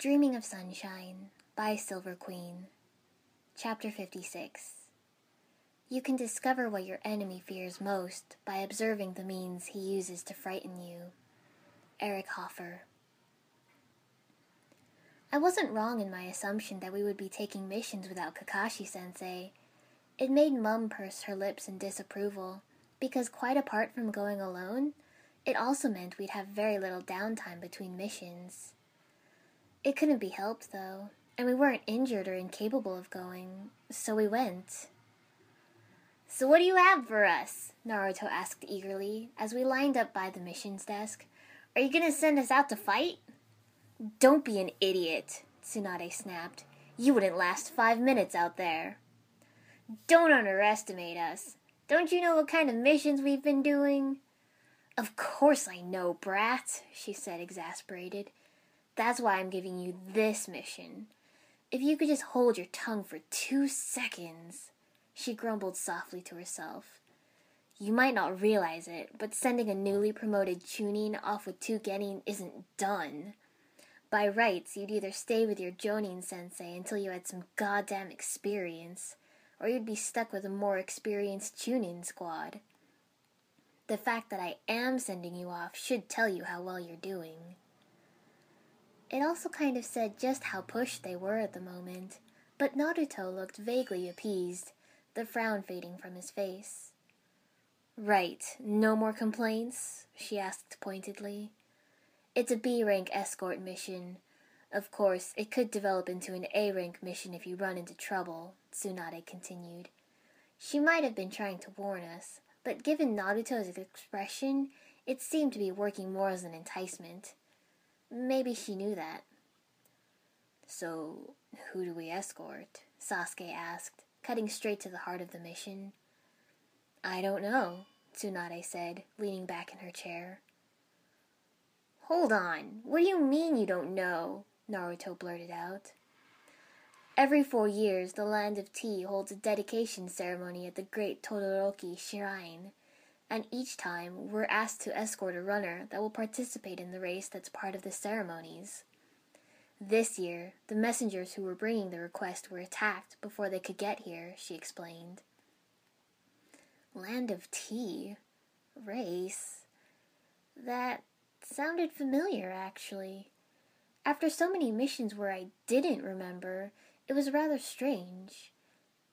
Dreaming of Sunshine by Silver Queen. Chapter 56 You can discover what your enemy fears most by observing the means he uses to frighten you. Eric Hoffer. I wasn't wrong in my assumption that we would be taking missions without Kakashi sensei. It made Mum purse her lips in disapproval, because quite apart from going alone, it also meant we'd have very little downtime between missions. It couldn't be helped, though, and we weren't injured or incapable of going, so we went. So, what do you have for us? Naruto asked eagerly as we lined up by the missions desk. Are you gonna send us out to fight? Don't be an idiot, Tsunade snapped. You wouldn't last five minutes out there. Don't underestimate us. Don't you know what kind of missions we've been doing? Of course I know, brat, she said, exasperated. That's why I'm giving you this mission. If you could just hold your tongue for two seconds, she grumbled softly to herself. You might not realize it, but sending a newly promoted Chunin off with two Genin isn't done. By rights, you'd either stay with your Jonin sensei until you had some goddamn experience, or you'd be stuck with a more experienced Chunin squad. The fact that I am sending you off should tell you how well you're doing. It also kind of said just how pushed they were at the moment, but Naruto looked vaguely appeased, the frown fading from his face. Right, no more complaints? she asked pointedly. It's a B rank escort mission. Of course, it could develop into an A rank mission if you run into trouble, Tsunade continued. She might have been trying to warn us, but given Naruto's expression, it seemed to be working more as an enticement. Maybe she knew that. So, who do we escort? Sasuke asked, cutting straight to the heart of the mission. I don't know, Tsunade said, leaning back in her chair. Hold on, what do you mean you don't know? Naruto blurted out. Every four years, the Land of Tea holds a dedication ceremony at the great Todoroki Shrine and each time we're asked to escort a runner that will participate in the race that's part of the ceremonies. This year, the messengers who were bringing the request were attacked before they could get here, she explained. Land of Tea? Race? That sounded familiar, actually. After so many missions where I didn't remember, it was rather strange.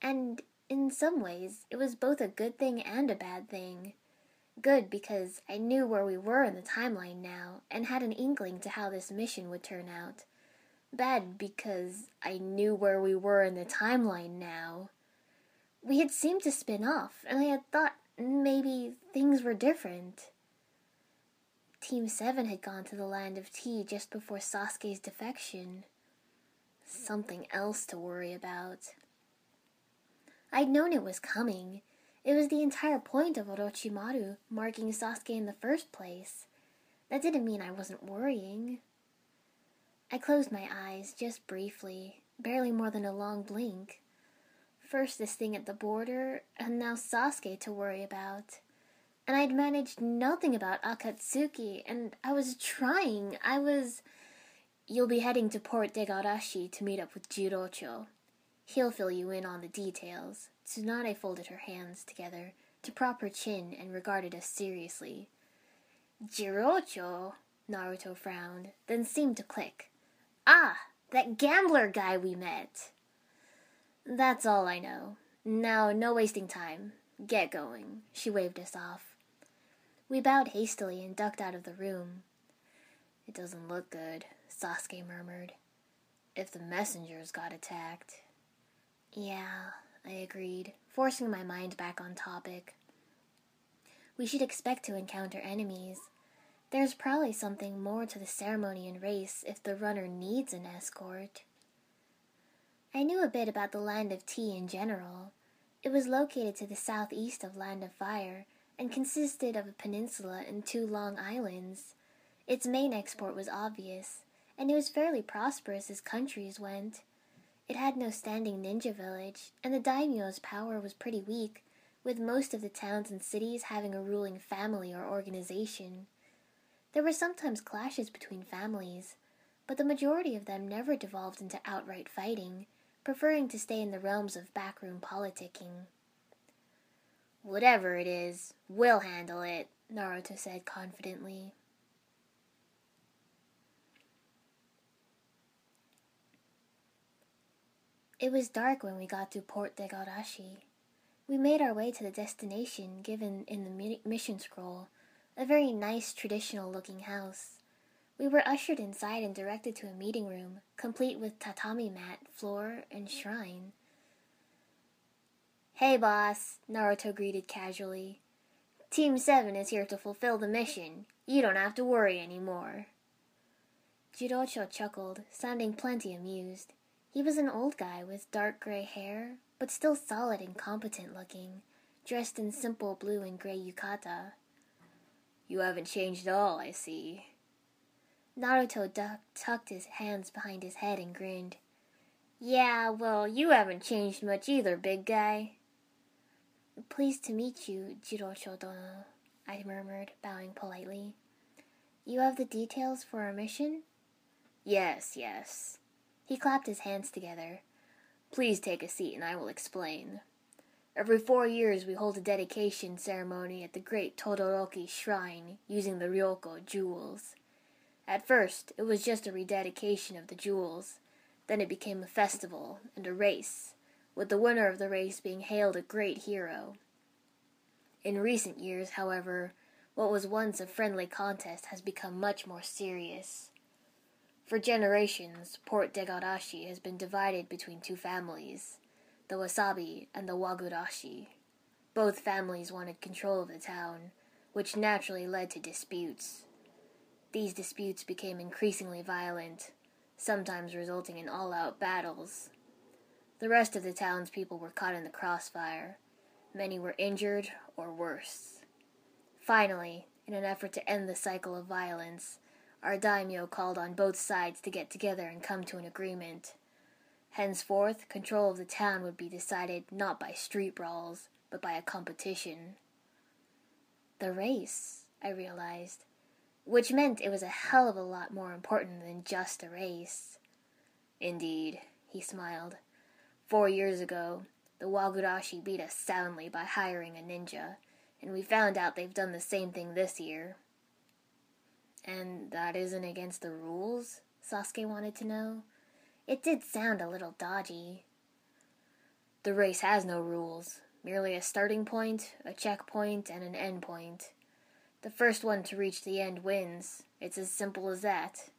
And in some ways, it was both a good thing and a bad thing. Good because I knew where we were in the timeline now and had an inkling to how this mission would turn out. Bad because I knew where we were in the timeline now. We had seemed to spin off, and I had thought maybe things were different. Team 7 had gone to the Land of Tea just before Sasuke's defection. Something else to worry about. I'd known it was coming it was the entire point of Orochimaru marking Sasuke in the first place. That didn't mean I wasn't worrying. I closed my eyes just briefly, barely more than a long blink. First this thing at the border, and now Sasuke to worry about. And I'd managed nothing about Akatsuki, and I was trying. I was. You'll be heading to Port Degarashi to meet up with Jirocho. He'll fill you in on the details. Tsunade folded her hands together to prop her chin and regarded us seriously. Jirocho? Naruto frowned, then seemed to click. Ah, that gambler guy we met. That's all I know. Now, no wasting time. Get going. She waved us off. We bowed hastily and ducked out of the room. It doesn't look good, Sasuke murmured. If the messengers got attacked. Yeah, I agreed, forcing my mind back on topic. We should expect to encounter enemies. There's probably something more to the ceremony and race if the runner needs an escort. I knew a bit about the Land of Tea in general. It was located to the southeast of Land of Fire and consisted of a peninsula and two long islands. Its main export was obvious, and it was fairly prosperous as countries went. It had no standing ninja village, and the daimyo's power was pretty weak, with most of the towns and cities having a ruling family or organization. There were sometimes clashes between families, but the majority of them never devolved into outright fighting, preferring to stay in the realms of backroom politicking. Whatever it is, we'll handle it, Naruto said confidently. It was dark when we got to Port Degarashi. We made our way to the destination given in the mission scroll, a very nice traditional looking house. We were ushered inside and directed to a meeting room, complete with tatami mat, floor, and shrine. Hey boss, Naruto greeted casually. Team 7 is here to fulfill the mission. You don't have to worry anymore. Jirocho chuckled, sounding plenty amused. He was an old guy with dark gray hair, but still solid and competent looking, dressed in simple blue and gray yukata. You haven't changed at all, I see. Naruto duck, tucked his hands behind his head and grinned. Yeah, well, you haven't changed much either, big guy. Pleased to meet you, Jirocho Dono, I murmured, bowing politely. You have the details for our mission? Yes, yes. He clapped his hands together. Please take a seat and I will explain. Every four years we hold a dedication ceremony at the great Todoroki shrine using the Ryoko jewels. At first, it was just a rededication of the jewels. Then it became a festival and a race, with the winner of the race being hailed a great hero. In recent years, however, what was once a friendly contest has become much more serious. For generations, Port Degarashi has been divided between two families, the Wasabi and the Wagarashi. Both families wanted control of the town, which naturally led to disputes. These disputes became increasingly violent, sometimes resulting in all out battles. The rest of the townspeople were caught in the crossfire. Many were injured or worse. Finally, in an effort to end the cycle of violence, our daimyo called on both sides to get together and come to an agreement. Henceforth, control of the town would be decided not by street brawls, but by a competition. The race, I realized which meant it was a hell of a lot more important than just a race. Indeed, he smiled. Four years ago, the Wagarashi beat us soundly by hiring a ninja, and we found out they've done the same thing this year. And that isn't against the rules? Sasuke wanted to know. It did sound a little dodgy. The race has no rules, merely a starting point, a checkpoint, and an end point. The first one to reach the end wins. It's as simple as that.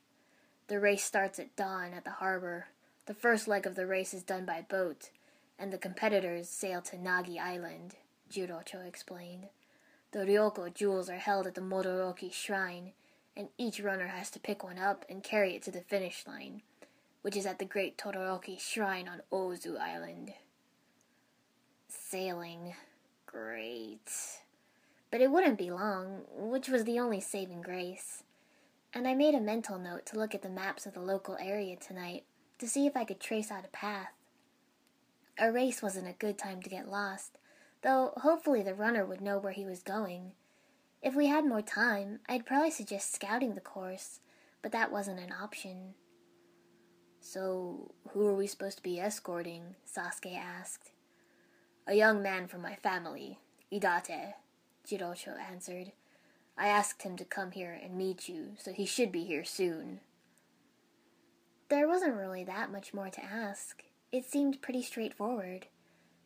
The race starts at dawn at the harbor. The first leg of the race is done by boat, and the competitors sail to Nagi Island, Jirocho explained. The Ryoko jewels are held at the Modoroki shrine, and each runner has to pick one up and carry it to the finish line, which is at the great Todoroki shrine on Ozu Island. Sailing. Great. But it wouldn't be long, which was the only saving grace. And I made a mental note to look at the maps of the local area tonight to see if I could trace out a path. A race wasn't a good time to get lost, though hopefully the runner would know where he was going. If we had more time, I'd probably suggest scouting the course, but that wasn't an option. So, who are we supposed to be escorting? Sasuke asked. A young man from my family, Idate, Jirocho answered. I asked him to come here and meet you, so he should be here soon. There wasn't really that much more to ask. It seemed pretty straightforward.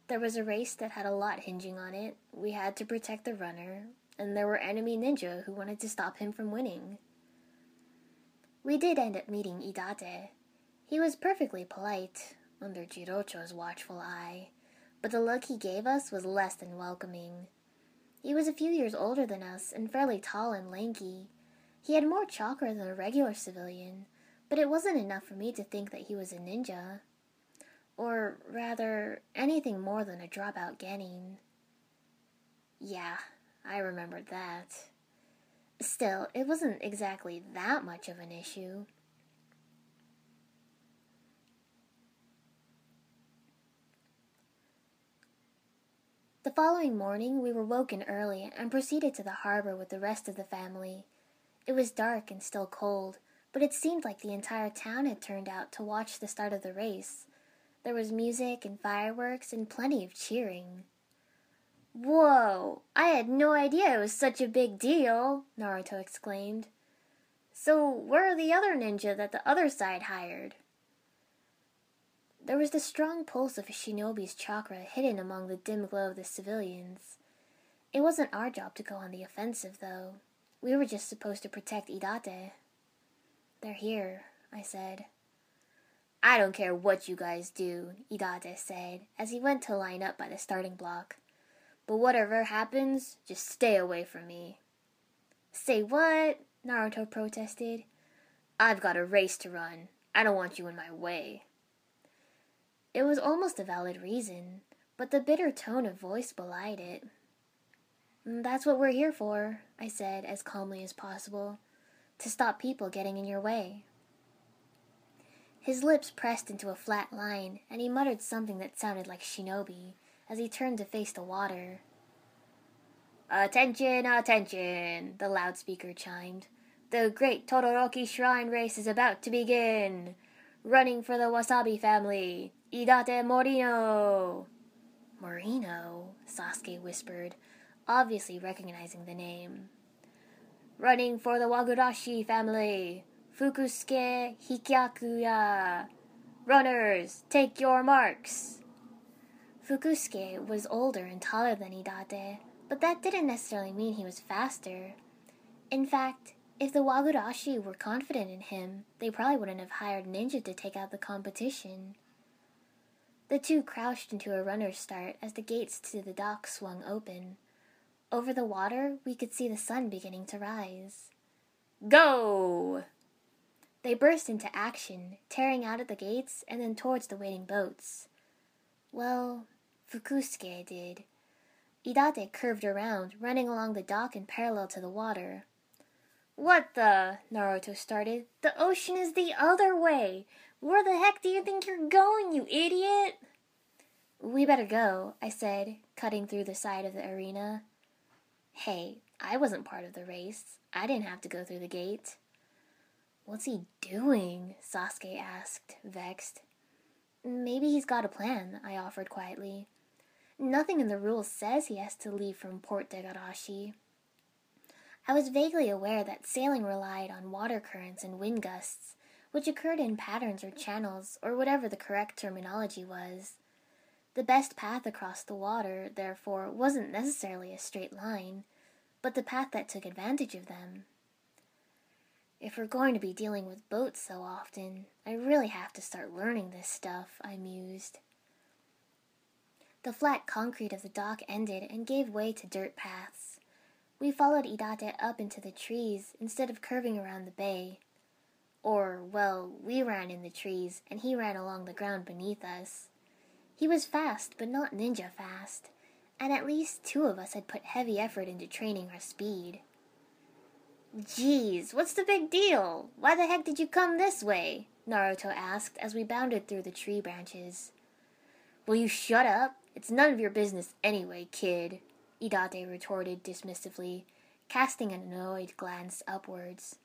There was a race that had a lot hinging on it. We had to protect the runner, and there were enemy ninja who wanted to stop him from winning. We did end up meeting Idate. He was perfectly polite, under Jirocho's watchful eye, but the look he gave us was less than welcoming. He was a few years older than us and fairly tall and lanky. He had more chakra than a regular civilian, but it wasn't enough for me to think that he was a ninja. Or rather, anything more than a dropout genin. Yeah, I remembered that. Still, it wasn't exactly that much of an issue. The following morning, we were woken early and proceeded to the harbor with the rest of the family. It was dark and still cold, but it seemed like the entire town had turned out to watch the start of the race. There was music and fireworks and plenty of cheering. Whoa! I had no idea it was such a big deal, Naruto exclaimed. So, where are the other ninja that the other side hired? There was the strong pulse of a shinobi's chakra hidden among the dim glow of the civilians. It wasn't our job to go on the offensive, though. We were just supposed to protect Idate. They're here, I said. I don't care what you guys do, Idate said as he went to line up by the starting block. But whatever happens, just stay away from me. Say what? Naruto protested. I've got a race to run. I don't want you in my way. It was almost a valid reason, but the bitter tone of voice belied it. Mm, that's what we're here for, I said as calmly as possible. To stop people getting in your way. His lips pressed into a flat line, and he muttered something that sounded like shinobi as he turned to face the water. Attention, attention, the loudspeaker chimed. The great Todoroki Shrine race is about to begin. Running for the Wasabi family, Idate Morino. Morino, Sasuke whispered, obviously recognizing the name. Running for the Wagarashi family, Fukusuke Hikyakuya. Runners, take your marks. Fukusuke was older and taller than Idate, but that didn't necessarily mean he was faster. In fact, if the Wagarashi were confident in him, they probably wouldn't have hired Ninja to take out the competition. The two crouched into a runner's start as the gates to the dock swung open. Over the water, we could see the sun beginning to rise. Go! They burst into action, tearing out at the gates and then towards the waiting boats. Well, Fukusuke did. Idate curved around, running along the dock and parallel to the water. What the? Naruto started. The ocean is the other way. Where the heck do you think you're going, you idiot? We better go, I said, cutting through the side of the arena. Hey, I wasn't part of the race. I didn't have to go through the gate. What's he doing? Sasuke asked, vexed. Maybe he's got a plan, I offered quietly. Nothing in the rules says he has to leave from Port de Degarashi. I was vaguely aware that sailing relied on water currents and wind gusts, which occurred in patterns or channels, or whatever the correct terminology was. The best path across the water, therefore, wasn't necessarily a straight line, but the path that took advantage of them. If we're going to be dealing with boats so often, I really have to start learning this stuff, I mused. The flat concrete of the dock ended and gave way to dirt paths. We followed Idate up into the trees instead of curving around the bay. Or, well, we ran in the trees, and he ran along the ground beneath us. He was fast, but not ninja fast, and at least two of us had put heavy effort into training our speed. Geez, what's the big deal? Why the heck did you come this way? Naruto asked as we bounded through the tree branches. Will you shut up? It's none of your business anyway, kid, Idate retorted dismissively, casting an annoyed glance upwards.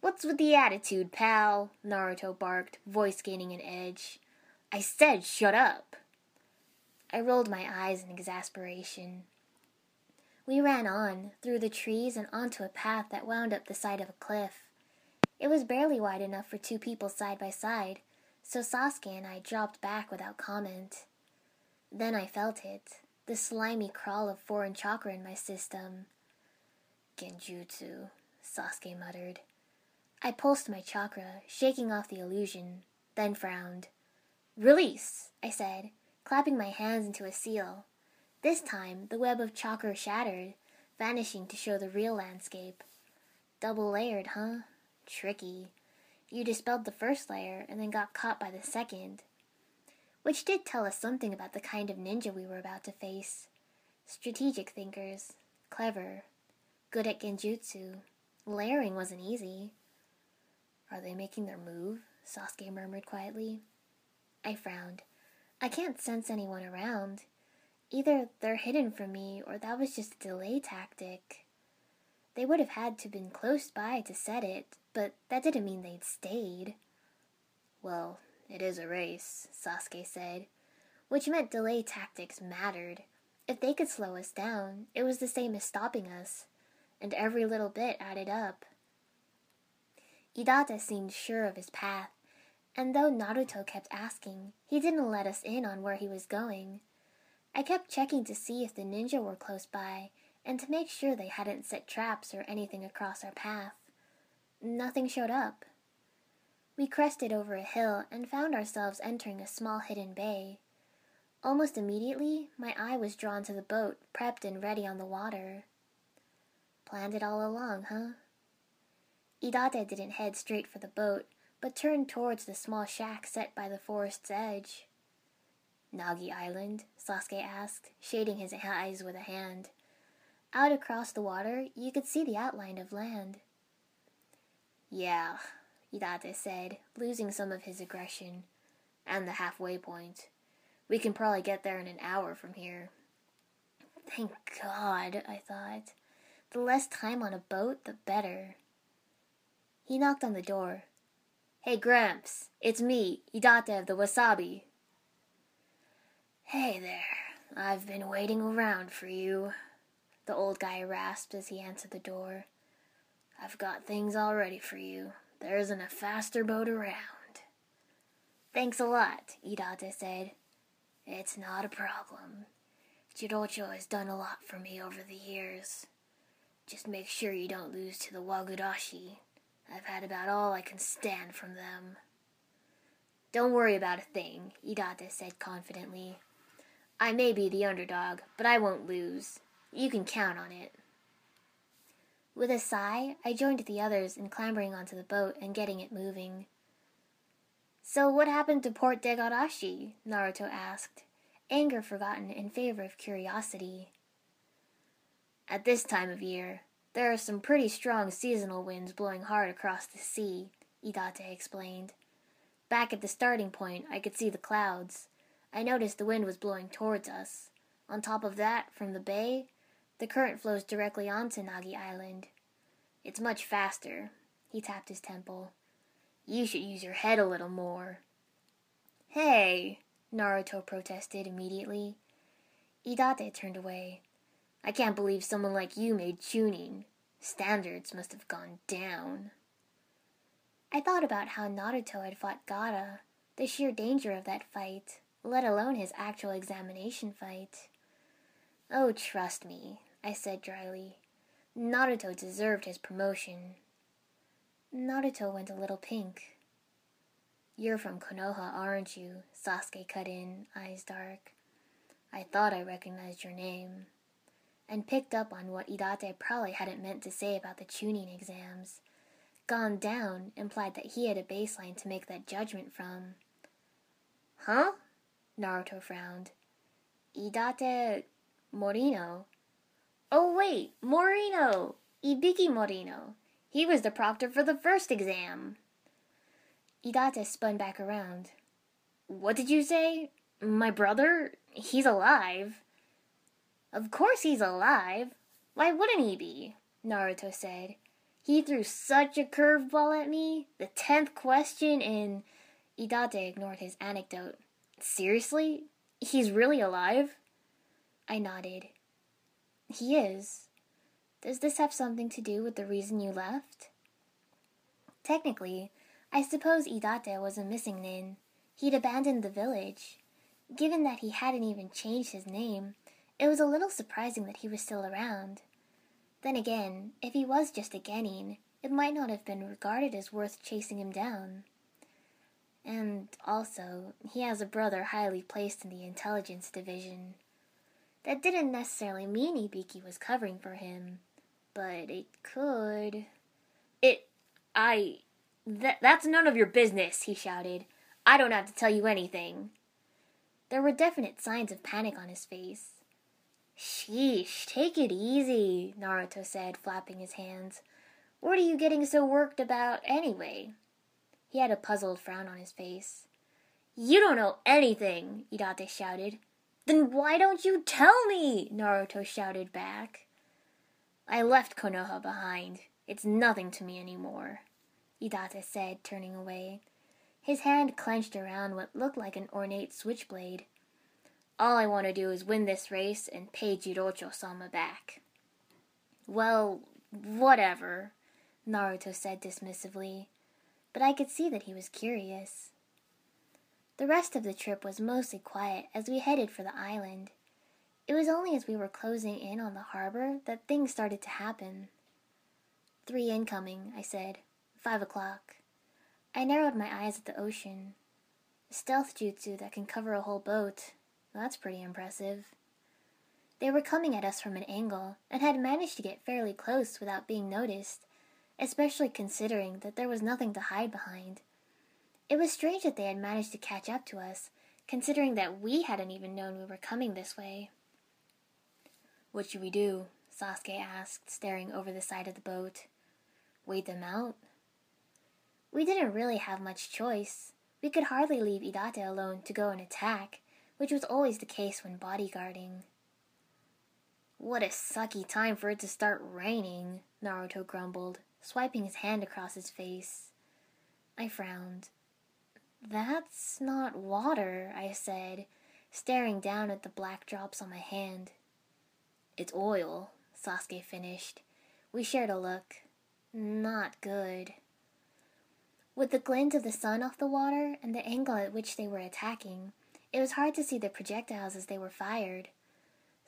What's with the attitude, pal? Naruto barked, voice gaining an edge. I said shut up. I rolled my eyes in exasperation. We ran on, through the trees and onto a path that wound up the side of a cliff. It was barely wide enough for two people side by side, so Sasuke and I dropped back without comment. Then I felt it, the slimy crawl of foreign chakra in my system. Genjutsu, Sasuke muttered. I pulsed my chakra, shaking off the illusion, then frowned. Release, I said, clapping my hands into a seal. This time, the web of chakra shattered, vanishing to show the real landscape. Double layered, huh? Tricky. You dispelled the first layer and then got caught by the second. Which did tell us something about the kind of ninja we were about to face. Strategic thinkers, clever, good at genjutsu. Layering wasn't easy. Are they making their move? Sasuke murmured quietly. I frowned. I can't sense anyone around. Either they're hidden from me or that was just a delay tactic. They would have had to been close by to set it, but that didn't mean they'd stayed. Well, it is a race, Sasuke said. Which meant delay tactics mattered. If they could slow us down, it was the same as stopping us, and every little bit added up. Idate seemed sure of his path, and though Naruto kept asking, he didn't let us in on where he was going. I kept checking to see if the ninja were close by, and to make sure they hadn't set traps or anything across our path. Nothing showed up. We crested over a hill and found ourselves entering a small hidden bay. Almost immediately, my eye was drawn to the boat, prepped and ready on the water. Planned it all along, huh? Idate didn't head straight for the boat, but turned towards the small shack set by the forest's edge. Nagi Island? Sasuke asked, shading his eyes with a hand. Out across the water, you could see the outline of land. Yeah, Idate said, losing some of his aggression. And the halfway point. We can probably get there in an hour from here. Thank God, I thought. The less time on a boat, the better. He knocked on the door. Hey, Gramps, it's me, Idate of the Wasabi. Hey there, I've been waiting around for you, the old guy rasped as he answered the door. I've got things all ready for you. There isn't a faster boat around. Thanks a lot, Idate said. It's not a problem. Jirocho has done a lot for me over the years. Just make sure you don't lose to the Wagarashi. I've had about all I can stand from them. Don't worry about a thing, Idate said confidently. I may be the underdog, but I won't lose. You can count on it. With a sigh, I joined the others in clambering onto the boat and getting it moving. So what happened to Port Degarashi? Naruto asked, anger forgotten in favor of curiosity. At this time of year, there are some pretty strong seasonal winds blowing hard across the sea, Idate explained. Back at the starting point, I could see the clouds. I noticed the wind was blowing towards us. On top of that, from the bay, the current flows directly onto Nagi Island. It's much faster. He tapped his temple. You should use your head a little more. Hey, Naruto protested immediately. Idate turned away. I can't believe someone like you made Chunin. Standards must have gone down. I thought about how Naruto had fought Gaara, the sheer danger of that fight, let alone his actual examination fight. Oh, trust me, I said dryly. Naruto deserved his promotion. Naruto went a little pink. You're from Konoha, aren't you? Sasuke cut in, eyes dark. I thought I recognized your name. And picked up on what Idate probably hadn't meant to say about the Chunin exams. Gone down implied that he had a baseline to make that judgment from. Huh? Naruto frowned. Idate Morino. Oh, wait, Morino! Ibiki Morino. He was the proctor for the first exam. Idate spun back around. What did you say? My brother? He's alive. Of course he's alive. Why wouldn't he be? Naruto said. He threw such a curveball at me. The tenth question in. Idate ignored his anecdote. Seriously? He's really alive? I nodded. He is. Does this have something to do with the reason you left? Technically, I suppose Idate was a missing nin. He'd abandoned the village. Given that he hadn't even changed his name, it was a little surprising that he was still around. Then again, if he was just a genin, it might not have been regarded as worth chasing him down. And also, he has a brother highly placed in the intelligence division. That didn't necessarily mean Ibiki was covering for him, but it could. It. I. That, that's none of your business, he shouted. I don't have to tell you anything. There were definite signs of panic on his face. Sheesh, take it easy, Naruto said, flapping his hands. What are you getting so worked about anyway? He had a puzzled frown on his face. You don't know anything, Idate shouted. Then why don't you tell me? Naruto shouted back. I left Konoha behind. It's nothing to me anymore. Idate said, turning away. His hand clenched around what looked like an ornate switchblade. All I want to do is win this race and pay Jirocho sama back. Well, whatever, Naruto said dismissively, but I could see that he was curious. The rest of the trip was mostly quiet as we headed for the island. It was only as we were closing in on the harbor that things started to happen. Three incoming, I said. Five o'clock. I narrowed my eyes at the ocean. Stealth jutsu that can cover a whole boat. That's pretty impressive. They were coming at us from an angle and had managed to get fairly close without being noticed, especially considering that there was nothing to hide behind. It was strange that they had managed to catch up to us, considering that we hadn't even known we were coming this way. What should we do? Sasuke asked, staring over the side of the boat. Wait them out? We didn't really have much choice. We could hardly leave Idate alone to go and attack, which was always the case when bodyguarding. What a sucky time for it to start raining, Naruto grumbled, swiping his hand across his face. I frowned. That's not water, I said, staring down at the black drops on my hand. It's oil, Sasuke finished. We shared a look. Not good. With the glint of the sun off the water and the angle at which they were attacking, it was hard to see the projectiles as they were fired.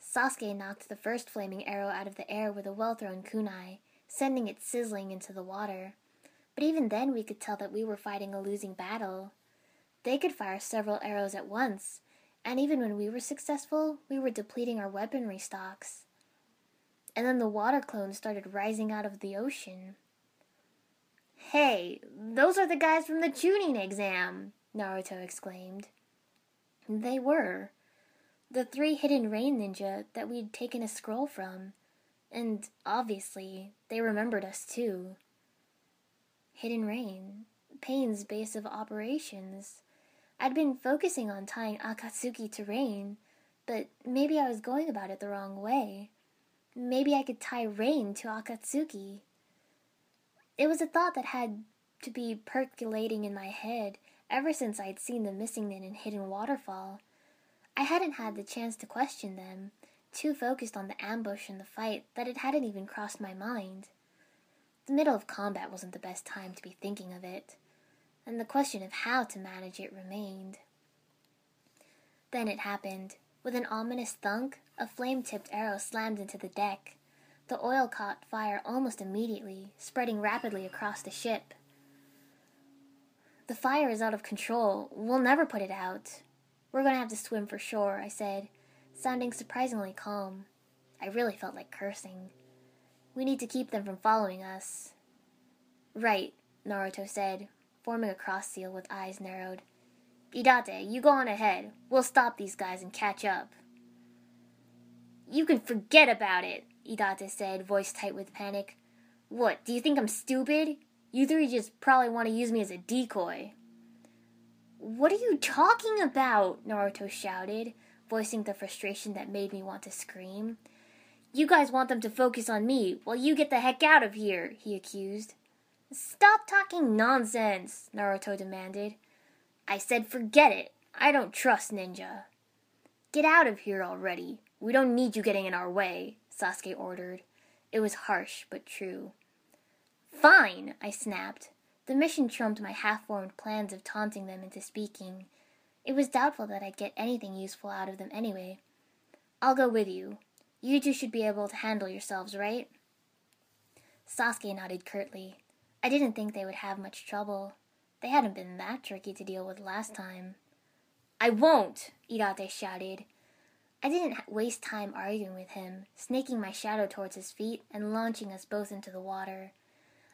Sasuke knocked the first flaming arrow out of the air with a well thrown kunai, sending it sizzling into the water. But even then, we could tell that we were fighting a losing battle. They could fire several arrows at once, and even when we were successful, we were depleting our weaponry stocks. And then the water clones started rising out of the ocean. Hey, those are the guys from the Chunin exam, Naruto exclaimed. They were. The three hidden rain ninja that we'd taken a scroll from. And obviously, they remembered us too. Hidden Rain, Pain's base of operations. I'd been focusing on tying Akatsuki to Rain, but maybe I was going about it the wrong way. Maybe I could tie Rain to Akatsuki. It was a thought that had to be percolating in my head ever since I'd seen the missing nin in Hidden Waterfall. I hadn't had the chance to question them, too focused on the ambush and the fight that it hadn't even crossed my mind. The middle of combat wasn't the best time to be thinking of it, and the question of how to manage it remained. Then it happened. With an ominous thunk, a flame tipped arrow slammed into the deck. The oil caught fire almost immediately, spreading rapidly across the ship. The fire is out of control. We'll never put it out. We're going to have to swim for shore, I said, sounding surprisingly calm. I really felt like cursing. We need to keep them from following us. Right, Naruto said, forming a cross seal with eyes narrowed. Idate, you go on ahead. We'll stop these guys and catch up. You can forget about it, Idate said, voice tight with panic. What, do you think I'm stupid? You three just probably want to use me as a decoy. What are you talking about? Naruto shouted, voicing the frustration that made me want to scream. You guys want them to focus on me while you get the heck out of here, he accused. Stop talking nonsense, Naruto demanded. I said forget it. I don't trust Ninja. Get out of here already. We don't need you getting in our way, Sasuke ordered. It was harsh, but true. Fine, I snapped. The mission trumped my half formed plans of taunting them into speaking. It was doubtful that I'd get anything useful out of them anyway. I'll go with you. You two should be able to handle yourselves, right? Sasuke nodded curtly. I didn't think they would have much trouble. They hadn't been that tricky to deal with last time. I won't! Idate shouted. I didn't waste time arguing with him, snaking my shadow towards his feet and launching us both into the water.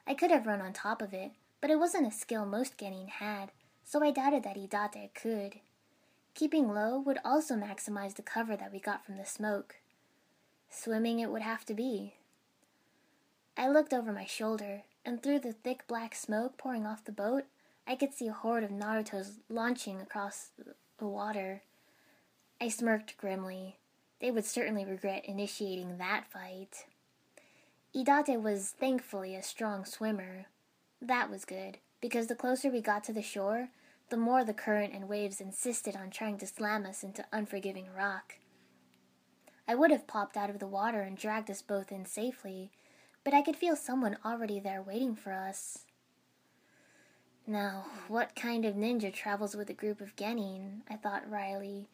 I could have run on top of it, but it wasn't a skill most Genin had, so I doubted that Idate could. Keeping low would also maximize the cover that we got from the smoke. Swimming it would have to be. I looked over my shoulder, and through the thick black smoke pouring off the boat, I could see a horde of Narutos launching across the water. I smirked grimly. They would certainly regret initiating that fight. Idate was thankfully a strong swimmer. That was good, because the closer we got to the shore, the more the current and waves insisted on trying to slam us into unforgiving rock. I would have popped out of the water and dragged us both in safely, but I could feel someone already there waiting for us. Now, what kind of ninja travels with a group of genin? I thought wryly,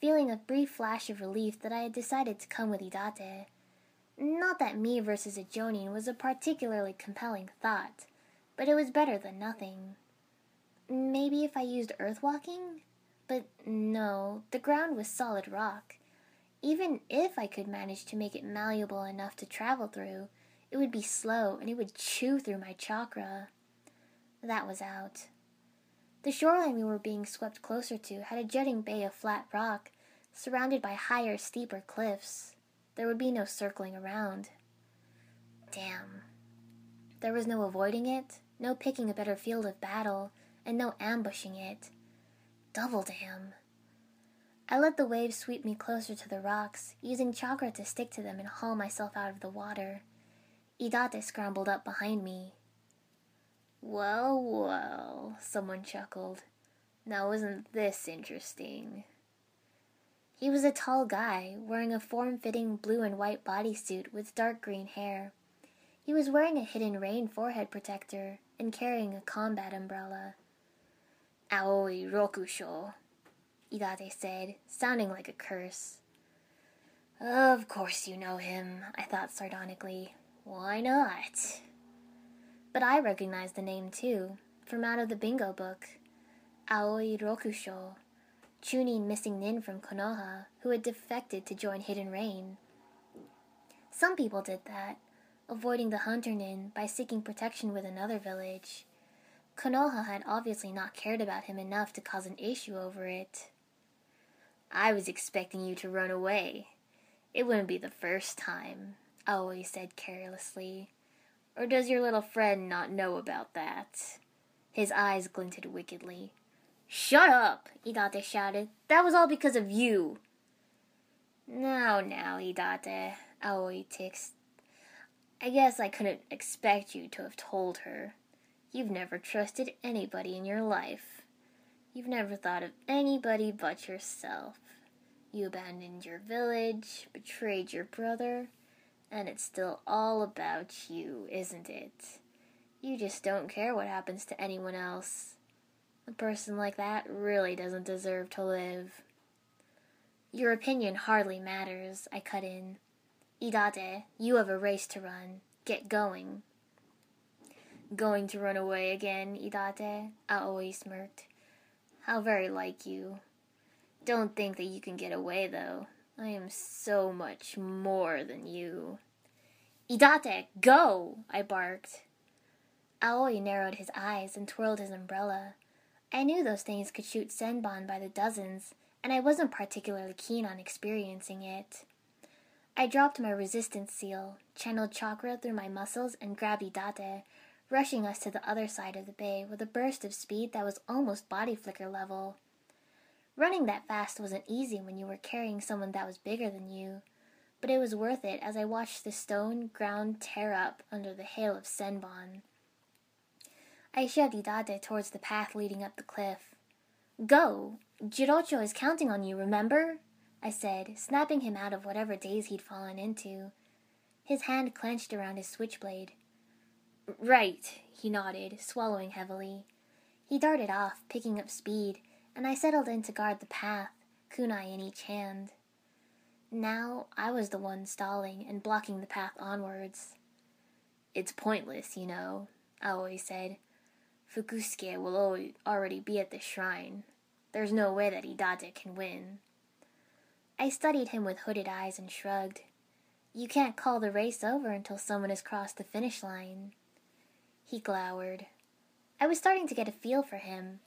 feeling a brief flash of relief that I had decided to come with Idate. Not that me versus a Jonin was a particularly compelling thought, but it was better than nothing. Maybe if I used earth walking? But no, the ground was solid rock. Even if I could manage to make it malleable enough to travel through, it would be slow and it would chew through my chakra. That was out. The shoreline we were being swept closer to had a jutting bay of flat rock, surrounded by higher, steeper cliffs. There would be no circling around. Damn. There was no avoiding it, no picking a better field of battle, and no ambushing it. Double damn. I let the waves sweep me closer to the rocks, using chakra to stick to them and haul myself out of the water. Idate scrambled up behind me. Well, well, someone chuckled. Now isn't this interesting? He was a tall guy, wearing a form-fitting blue and white bodysuit with dark green hair. He was wearing a hidden rain forehead protector and carrying a combat umbrella. Aoi Rokusho, Idate said, sounding like a curse. Of course you know him, I thought sardonically. Why not? But I recognized the name too, from out of the bingo book. Aoi Rokusho, Chunin missing Nin from Konoha, who had defected to join Hidden Rain. Some people did that, avoiding the hunter Nin by seeking protection with another village. Konoha had obviously not cared about him enough to cause an issue over it. I was expecting you to run away. It wouldn't be the first time, Aoi said carelessly. Or does your little friend not know about that? His eyes glinted wickedly. Shut up, Idate shouted. That was all because of you. Now, now, Idate, Aoi ticked. I guess I couldn't expect you to have told her. You've never trusted anybody in your life. You've never thought of anybody but yourself. You abandoned your village, betrayed your brother, and it's still all about you, isn't it? You just don't care what happens to anyone else. A person like that really doesn't deserve to live. Your opinion hardly matters, I cut in. Idate, you have a race to run. Get going. Going to run away again, Idate? Aoi smirked. How very like you. Don't think that you can get away, though. I am so much more than you. Idate, go! I barked. Aoi narrowed his eyes and twirled his umbrella. I knew those things could shoot Senbon by the dozens, and I wasn't particularly keen on experiencing it. I dropped my resistance seal, channeled chakra through my muscles, and grabbed Idate, rushing us to the other side of the bay with a burst of speed that was almost body flicker level. Running that fast wasn't easy when you were carrying someone that was bigger than you, but it was worth it as I watched the stone ground tear up under the hail of Senbon. I shoved Idate towards the path leading up the cliff. Go! Jirocho is counting on you, remember? I said, snapping him out of whatever daze he'd fallen into. His hand clenched around his switchblade. Right, he nodded, swallowing heavily. He darted off, picking up speed, and I settled in to guard the path, kunai in each hand. Now I was the one stalling and blocking the path onwards. It's pointless, you know, Aoi said. Fukusuke will already be at the shrine. There's no way that Idate can win. I studied him with hooded eyes and shrugged. You can't call the race over until someone has crossed the finish line. He glowered. I was starting to get a feel for him.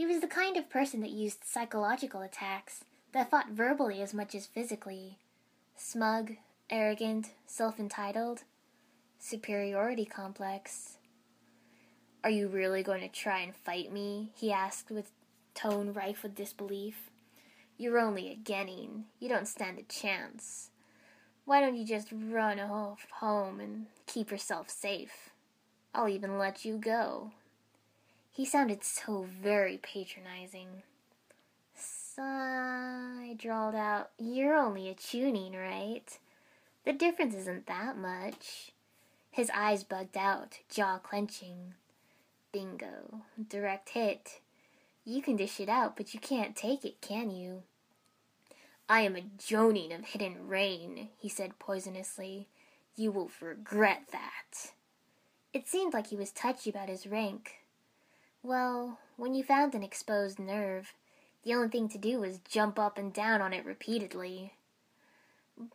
He was the kind of person that used psychological attacks, that fought verbally as much as physically. Smug, arrogant, self entitled, superiority complex. Are you really going to try and fight me? he asked with tone rife with disbelief. You're only a genin. You don't stand a chance. Why don't you just run off home and keep yourself safe? I'll even let you go. He sounded so very patronizing. I drawled out, You're only a Chunin, right? The difference isn't that much. His eyes bugged out, jaw clenching. Bingo. Direct hit. You can dish it out, but you can't take it, can you? I am a Jonin of Hidden Rain, he said poisonously. You will regret that. It seemed like he was touchy about his rank. Well, when you found an exposed nerve, the only thing to do was jump up and down on it repeatedly.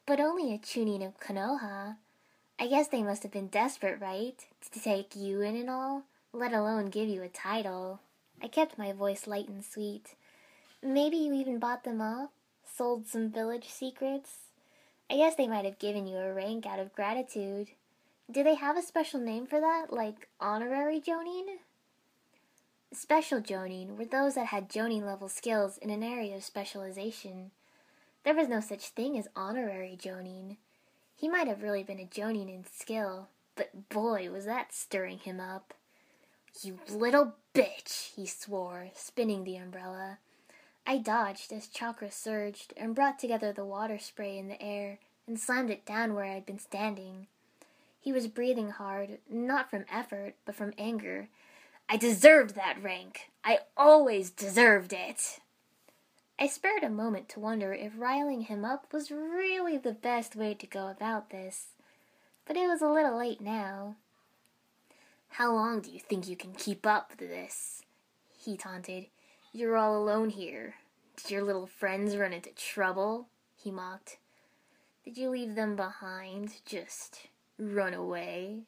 But only a Chunin of Konoha. I guess they must have been desperate, right? To take you in and all, let alone give you a title. I kept my voice light and sweet. Maybe you even bought them off? Sold some village secrets? I guess they might have given you a rank out of gratitude. Do they have a special name for that, like honorary Jonin? Special Jonin were those that had Jonin level skills in an area of specialization. There was no such thing as honorary Jonin. He might have really been a Jonin in skill, but boy, was that stirring him up. You little bitch, he swore, spinning the umbrella. I dodged as chakra surged and brought together the water spray in the air and slammed it down where I had been standing. He was breathing hard, not from effort, but from anger. I deserved that rank. I always deserved it. I spared a moment to wonder if riling him up was really the best way to go about this, but it was a little late now. How long do you think you can keep up this? He taunted. You're all alone here. Did your little friends run into trouble? He mocked. Did you leave them behind? Just run away?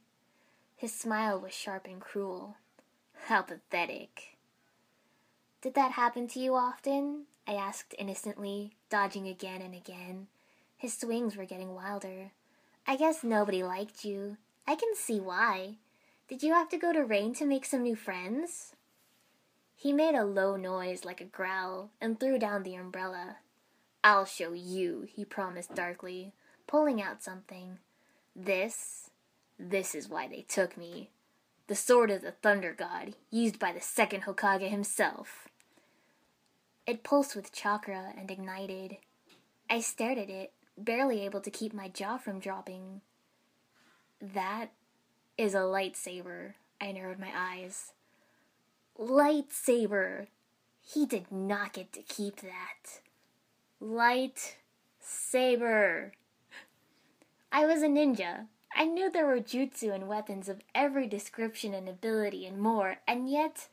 His smile was sharp and cruel. How pathetic. Did that happen to you often? I asked innocently, dodging again and again. His swings were getting wilder. I guess nobody liked you. I can see why. Did you have to go to rain to make some new friends? He made a low noise like a growl and threw down the umbrella. I'll show you, he promised darkly, pulling out something. This, this is why they took me. The sword of the Thunder God, used by the second Hokage himself. It pulsed with chakra and ignited. I stared at it, barely able to keep my jaw from dropping. That is a lightsaber. I narrowed my eyes. Lightsaber. He did not get to keep that. Light saber. I was a ninja. I knew there were jutsu and weapons of every description and ability and more, and yet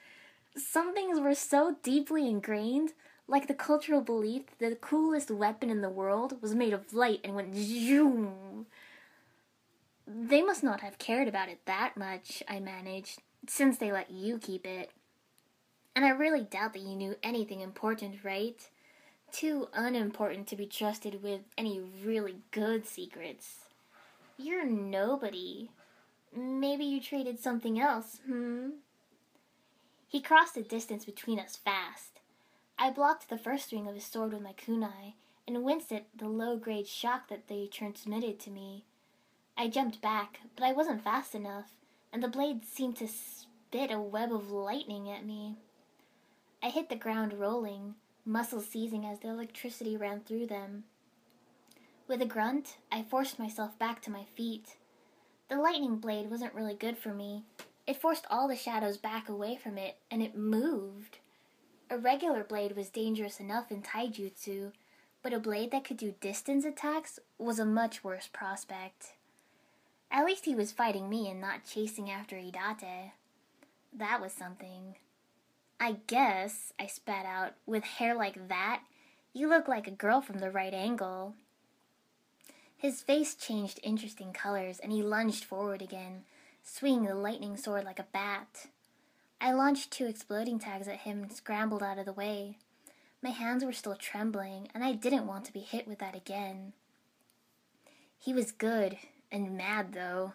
some things were so deeply ingrained, like the cultural belief that the coolest weapon in the world was made of light and went zoom they must not have cared about it that much, I managed, since they let you keep it. And I really doubt that you knew anything important, right? Too unimportant to be trusted with any really good secrets. You're nobody. Maybe you traded something else, hmm? He crossed the distance between us fast. I blocked the first swing of his sword with my kunai and winced at the low grade shock that they transmitted to me. I jumped back, but I wasn't fast enough, and the blade seemed to spit a web of lightning at me. I hit the ground rolling, muscles seizing as the electricity ran through them. With a grunt, I forced myself back to my feet. The lightning blade wasn't really good for me. It forced all the shadows back away from it, and it moved. A regular blade was dangerous enough in taijutsu, but a blade that could do distance attacks was a much worse prospect. At least he was fighting me and not chasing after Idate. That was something. I guess, I spat out, with hair like that, you look like a girl from the right angle. His face changed interesting colors and he lunged forward again, swinging the lightning sword like a bat. I launched two exploding tags at him and scrambled out of the way. My hands were still trembling, and I didn't want to be hit with that again. He was good, and mad, though.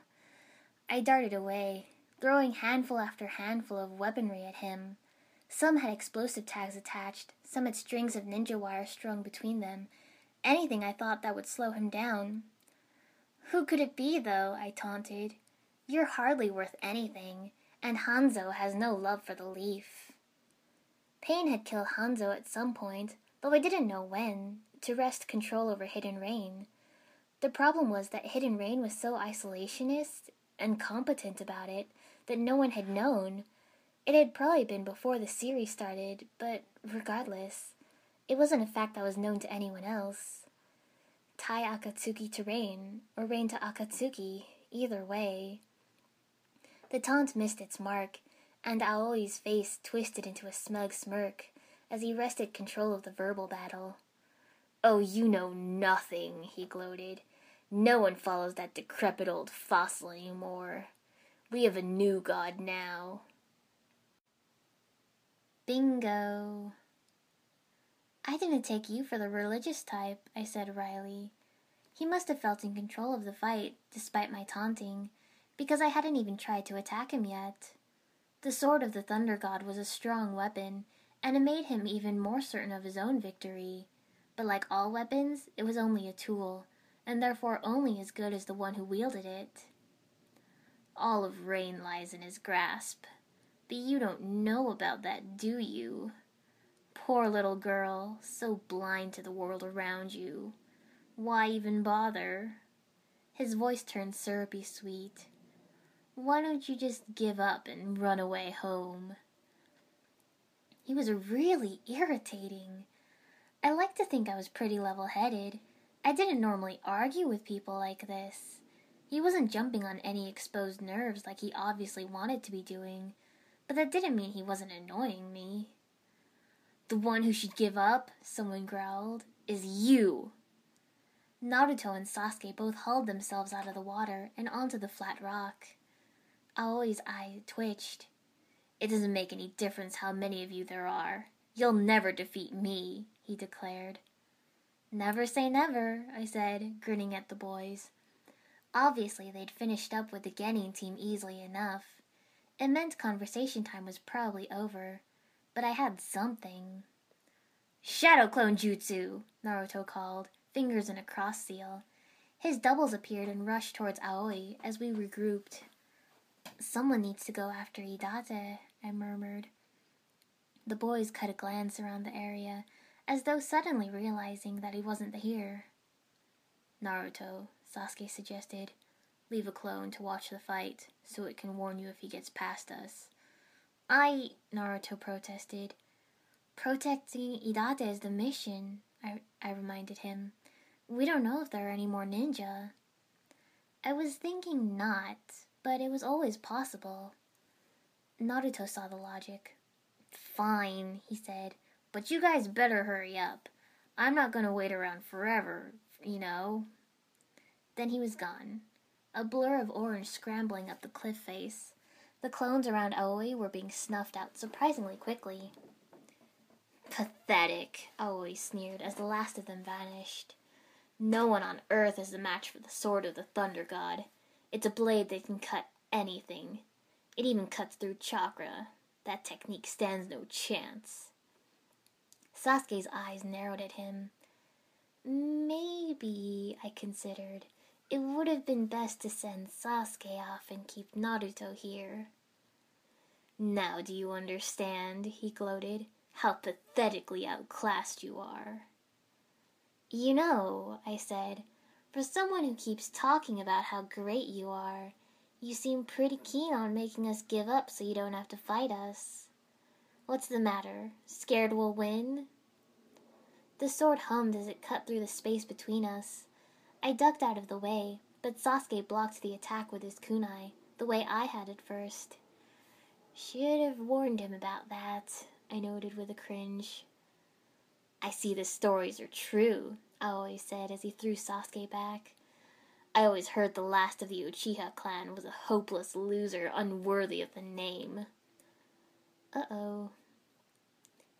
I darted away, throwing handful after handful of weaponry at him. Some had explosive tags attached, some had strings of ninja wire strung between them. Anything I thought that would slow him down. Who could it be, though? I taunted. You're hardly worth anything, and Hanzo has no love for the leaf. Pain had killed Hanzo at some point, though I didn't know when, to wrest control over Hidden Rain. The problem was that Hidden Rain was so isolationist and competent about it that no one had known. It had probably been before the series started, but regardless, it wasn't a fact that was known to anyone else. Tie Akatsuki to Rain, or Rain to Akatsuki, either way. The taunt missed its mark, and Aoi's face twisted into a smug smirk as he wrested control of the verbal battle. Oh, you know nothing, he gloated. No one follows that decrepit old fossil anymore. We have a new god now. Bingo. I didn't take you for the religious type, I said wryly. He must have felt in control of the fight, despite my taunting, because I hadn't even tried to attack him yet. The sword of the Thunder God was a strong weapon, and it made him even more certain of his own victory. But like all weapons, it was only a tool, and therefore only as good as the one who wielded it. All of Rain lies in his grasp. But you don't know about that, do you? Poor little girl, so blind to the world around you. Why even bother? His voice turned syrupy sweet. Why don't you just give up and run away home? He was really irritating. I like to think I was pretty level headed. I didn't normally argue with people like this. He wasn't jumping on any exposed nerves like he obviously wanted to be doing, but that didn't mean he wasn't annoying me. The one who should give up, someone growled, is you. Naruto and Sasuke both hauled themselves out of the water and onto the flat rock. Aoi's eye twitched. It doesn't make any difference how many of you there are. You'll never defeat me, he declared. Never say never, I said, grinning at the boys. Obviously, they'd finished up with the Genin team easily enough. It meant conversation time was probably over, but I had something. Shadow Clone Jutsu, Naruto called, fingers in a cross seal. His doubles appeared and rushed towards Aoi as we regrouped. Someone needs to go after Idate, I murmured. The boys cut a glance around the area, as though suddenly realizing that he wasn't here. Naruto, Sasuke suggested, leave a clone to watch the fight, so it can warn you if he gets past us. I, Naruto protested. Protecting Idate is the mission, I, I reminded him. We don't know if there are any more ninja. I was thinking not, but it was always possible. Naruto saw the logic. Fine, he said, but you guys better hurry up. I'm not gonna wait around forever, you know. Then he was gone, a blur of orange scrambling up the cliff face. The clones around Aoi were being snuffed out surprisingly quickly. Pathetic, Aoi sneered as the last of them vanished. No one on earth is a match for the sword of the Thunder God. It's a blade that can cut anything. It even cuts through chakra. That technique stands no chance. Sasuke's eyes narrowed at him. Maybe, I considered, it would have been best to send Sasuke off and keep Naruto here. Now do you understand, he gloated, how pathetically outclassed you are? You know, I said, for someone who keeps talking about how great you are, you seem pretty keen on making us give up so you don't have to fight us. What's the matter? Scared we'll win? The sword hummed as it cut through the space between us. I ducked out of the way, but Sasuke blocked the attack with his kunai, the way I had at first. Should have warned him about that, I noted with a cringe. I see the stories are true, Aoi said as he threw Sasuke back. I always heard the last of the Uchiha clan was a hopeless loser unworthy of the name. Uh oh.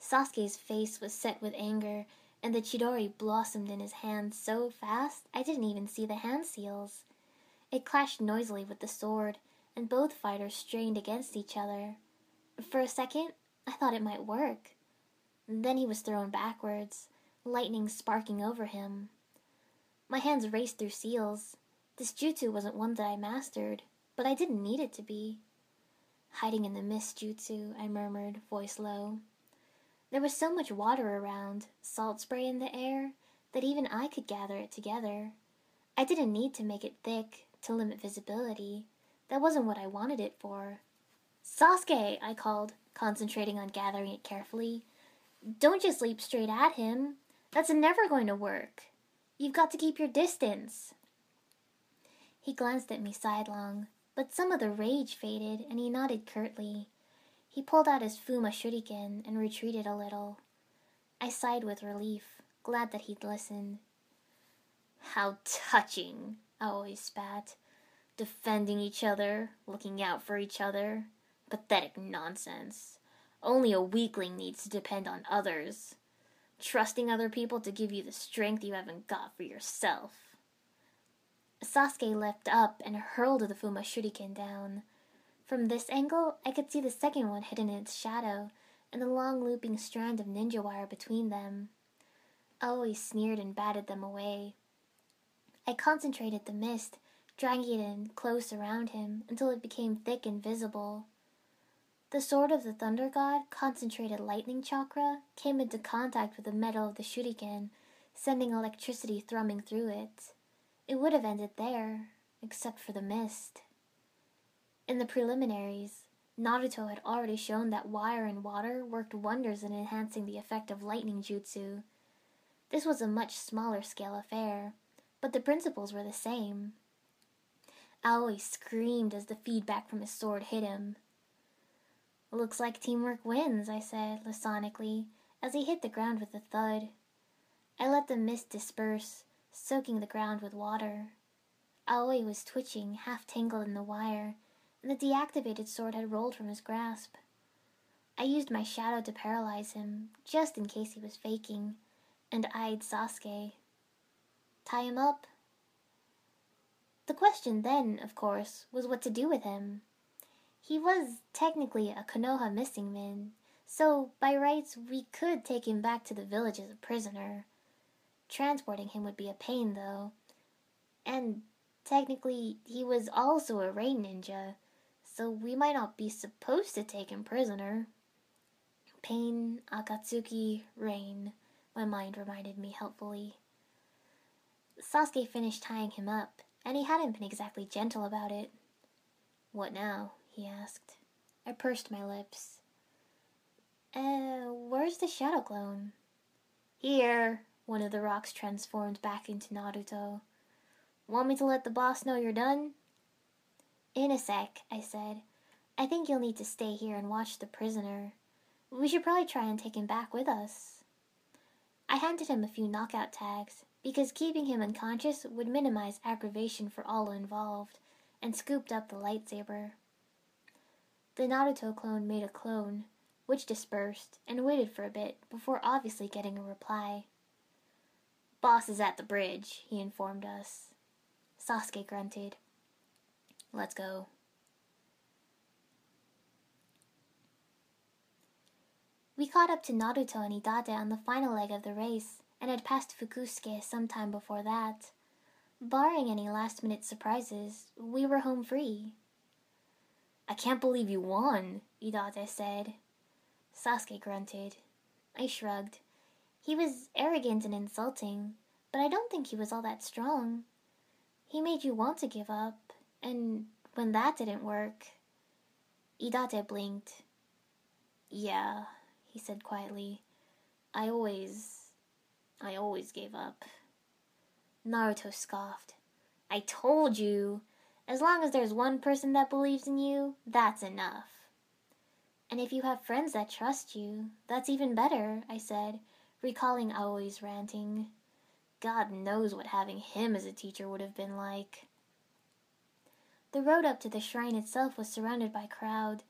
Sasuke's face was set with anger, and the Chidori blossomed in his hand so fast I didn't even see the hand seals. It clashed noisily with the sword, and both fighters strained against each other. For a second, I thought it might work. Then he was thrown backwards, lightning sparking over him. My hands raced through seals. This jutsu wasn't one that I mastered, but I didn't need it to be. Hiding in the mist jutsu, I murmured, voice low. There was so much water around, salt spray in the air, that even I could gather it together. I didn't need to make it thick to limit visibility. That wasn't what I wanted it for. Sasuke, I called, concentrating on gathering it carefully. Don't just leap straight at him. That's never going to work. You've got to keep your distance. He glanced at me sidelong, but some of the rage faded and he nodded curtly. He pulled out his Fuma shuriken and retreated a little. I sighed with relief, glad that he'd listened. How touching, I Aoi spat. Defending each other, looking out for each other. Pathetic nonsense. Only a weakling needs to depend on others. Trusting other people to give you the strength you haven't got for yourself. Sasuke leapt up and hurled the Fuma shuriken down. From this angle, I could see the second one hidden in its shadow, and the long looping strand of ninja wire between them. Aoi sneered and batted them away. I concentrated the mist, dragging it in close around him until it became thick and visible. The sword of the Thunder God, concentrated lightning chakra, came into contact with the metal of the shuriken, sending electricity thrumming through it. It would have ended there, except for the mist. In the preliminaries, Naruto had already shown that wire and water worked wonders in enhancing the effect of lightning jutsu. This was a much smaller scale affair, but the principles were the same. Aoi screamed as the feedback from his sword hit him. Looks like teamwork wins, I said laconically as he hit the ground with a thud. I let the mist disperse, soaking the ground with water. Aoi was twitching, half tangled in the wire, the deactivated sword had rolled from his grasp. I used my shadow to paralyze him, just in case he was faking, and eyed Sasuke. Tie him up? The question then, of course, was what to do with him. He was technically a Konoha missing nin, so by rights we could take him back to the village as a prisoner. Transporting him would be a pain, though. And technically, he was also a rain ninja, so we might not be supposed to take him prisoner. Pain, Akatsuki, rain, my mind reminded me helpfully. Sasuke finished tying him up, and he hadn't been exactly gentle about it. What now? he asked. I pursed my lips. Uh, where's the shadow clone? Here, one of the rocks transformed back into Naruto. Want me to let the boss know you're done? In a sec, I said. I think you'll need to stay here and watch the prisoner. We should probably try and take him back with us. I handed him a few knockout tags, because keeping him unconscious would minimize aggravation for all involved, and scooped up the lightsaber. The Naruto clone made a clone, which dispersed and waited for a bit before obviously getting a reply. Boss is at the bridge, he informed us. Sasuke grunted. Let's go. We caught up to Naruto and Idate on the final leg of the race and had passed Fukusuke some time before that. Barring any last minute surprises, we were home free. I can't believe you won, Idate said. Sasuke grunted. I shrugged. He was arrogant and insulting, but I don't think he was all that strong. He made you want to give up, and when that didn't work. Idate blinked. Yeah, he said quietly. I always. I always gave up. Naruto scoffed. I told you! As long as there's one person that believes in you, that's enough. And if you have friends that trust you, that's even better, I said, recalling Aoi's ranting. God knows what having him as a teacher would have been like. The road up to the shrine itself was surrounded by crowd.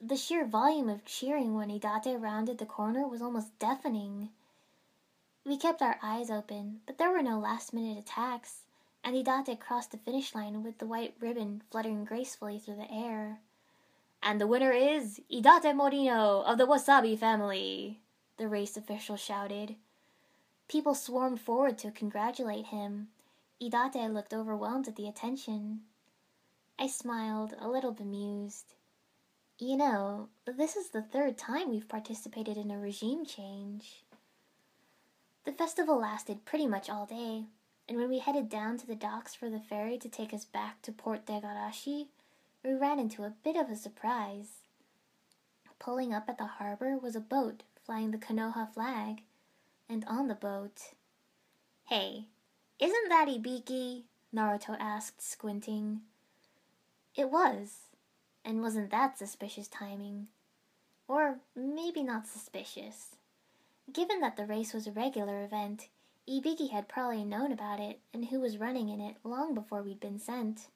The sheer volume of cheering when Idate rounded the corner was almost deafening. We kept our eyes open, but there were no last minute attacks, and Idate crossed the finish line with the white ribbon fluttering gracefully through the air. And the winner is Idate Morino of the Wasabi family, the race official shouted. People swarmed forward to congratulate him. Idate looked overwhelmed at the attention. I smiled, a little bemused. You know, this is the third time we've participated in a regime change. The festival lasted pretty much all day, and when we headed down to the docks for the ferry to take us back to Port de Wagarashi, we ran into a bit of a surprise. Pulling up at the harbor was a boat flying the Konoha flag, and on the boat. Hey, isn't that Ibiki? Naruto asked, squinting. It was. And wasn't that suspicious timing? Or maybe not suspicious. Given that the race was a regular event, Ibiki had probably known about it and who was running in it long before we'd been sent.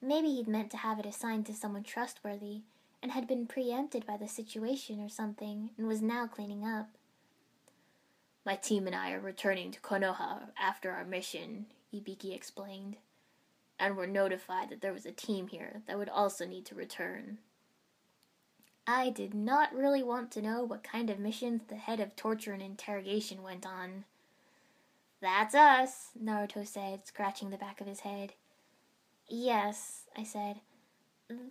Maybe he'd meant to have it assigned to someone trustworthy and had been preempted by the situation or something and was now cleaning up. My team and I are returning to Konoha after our mission, Ibiki explained, and were notified that there was a team here that would also need to return. I did not really want to know what kind of missions the head of torture and interrogation went on. That's us, Naruto said, scratching the back of his head. Yes, I said.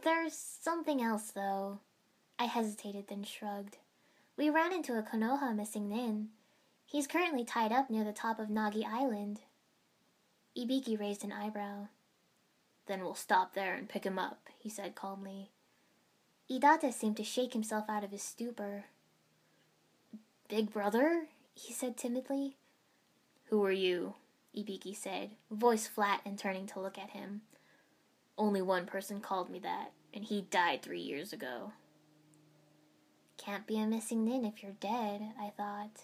There's something else, though. I hesitated, then shrugged. We ran into a Konoha missing Nin. He's currently tied up near the top of Nagi Island. Ibiki raised an eyebrow. Then we'll stop there and pick him up, he said calmly. Idate seemed to shake himself out of his stupor. Big brother? he said timidly. Who are you? Ibiki said, voice flat and turning to look at him. Only one person called me that, and he died three years ago. Can't be a missing nin if you're dead, I thought.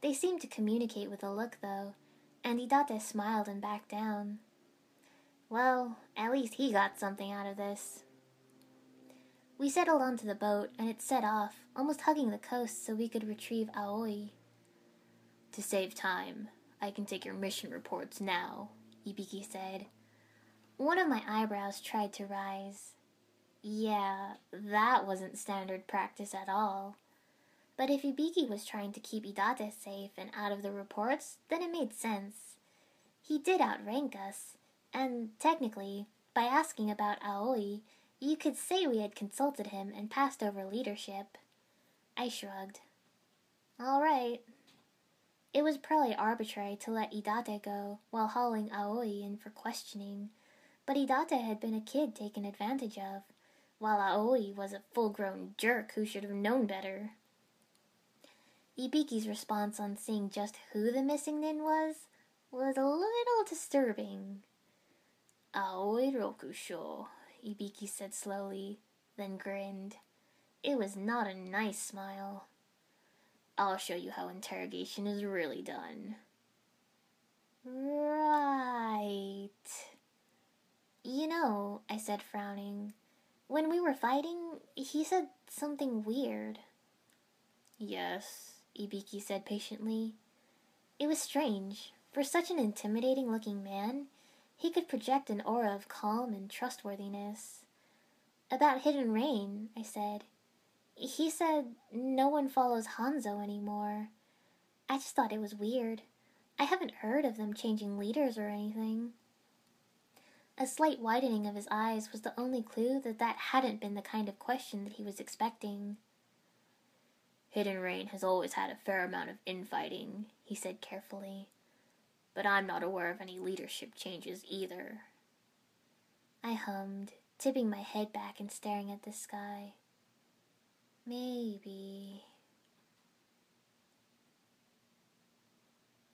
They seemed to communicate with a look, though, and Idate smiled and backed down. Well, at least he got something out of this. We settled onto the boat, and it set off, almost hugging the coast so we could retrieve Aoi. To save time, I can take your mission reports now, Ibiki said. One of my eyebrows tried to rise. Yeah, that wasn't standard practice at all. But if Ibiki was trying to keep Idate safe and out of the reports, then it made sense. He did outrank us, and technically, by asking about Aoi, you could say we had consulted him and passed over leadership. I shrugged. All right. It was probably arbitrary to let Idate go while hauling Aoi in for questioning, but Idate had been a kid taken advantage of, while Aoi was a full grown jerk who should have known better. Ibiki's response on seeing just who the missing nin was was a little disturbing. Aoi Rokusho, Ibiki said slowly, then grinned. It was not a nice smile. I'll show you how interrogation is really done. Right. You know, I said, frowning, when we were fighting, he said something weird. Yes, Ibiki said patiently. It was strange. For such an intimidating looking man, he could project an aura of calm and trustworthiness. About Hidden Rain, I said. He said no one follows Hanzo anymore. I just thought it was weird. I haven't heard of them changing leaders or anything. A slight widening of his eyes was the only clue that that hadn't been the kind of question that he was expecting. Hidden Rain has always had a fair amount of infighting, he said carefully. But I'm not aware of any leadership changes either. I hummed, tipping my head back and staring at the sky. Maybe.